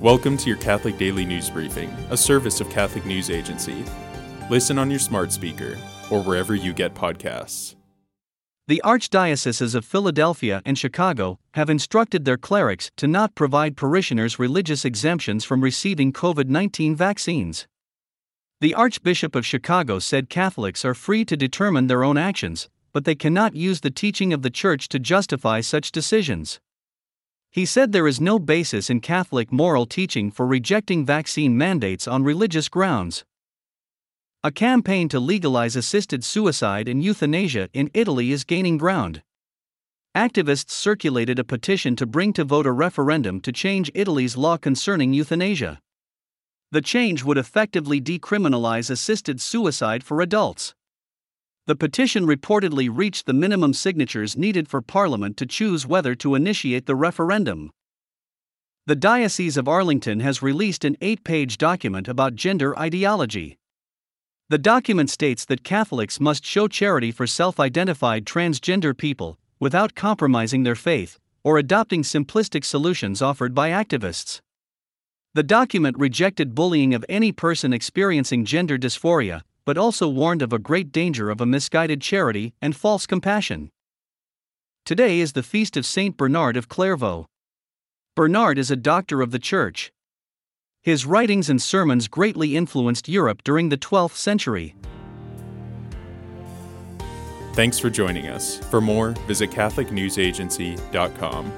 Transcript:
Welcome to your Catholic Daily News Briefing, a service of Catholic News Agency. Listen on your smart speaker or wherever you get podcasts. The archdioceses of Philadelphia and Chicago have instructed their clerics to not provide parishioners religious exemptions from receiving COVID 19 vaccines. The Archbishop of Chicago said Catholics are free to determine their own actions, but they cannot use the teaching of the Church to justify such decisions. He said there is no basis in Catholic moral teaching for rejecting vaccine mandates on religious grounds. A campaign to legalize assisted suicide and euthanasia in Italy is gaining ground. Activists circulated a petition to bring to vote a referendum to change Italy's law concerning euthanasia. The change would effectively decriminalize assisted suicide for adults. The petition reportedly reached the minimum signatures needed for Parliament to choose whether to initiate the referendum. The Diocese of Arlington has released an eight page document about gender ideology. The document states that Catholics must show charity for self identified transgender people, without compromising their faith, or adopting simplistic solutions offered by activists. The document rejected bullying of any person experiencing gender dysphoria, but also warned of a great danger of a misguided charity and false compassion. Today is the feast of Saint Bernard of Clairvaux. Bernard is a doctor of the Church. His writings and sermons greatly influenced Europe during the 12th century. Thanks for joining us. For more, visit CatholicNewsAgency.com.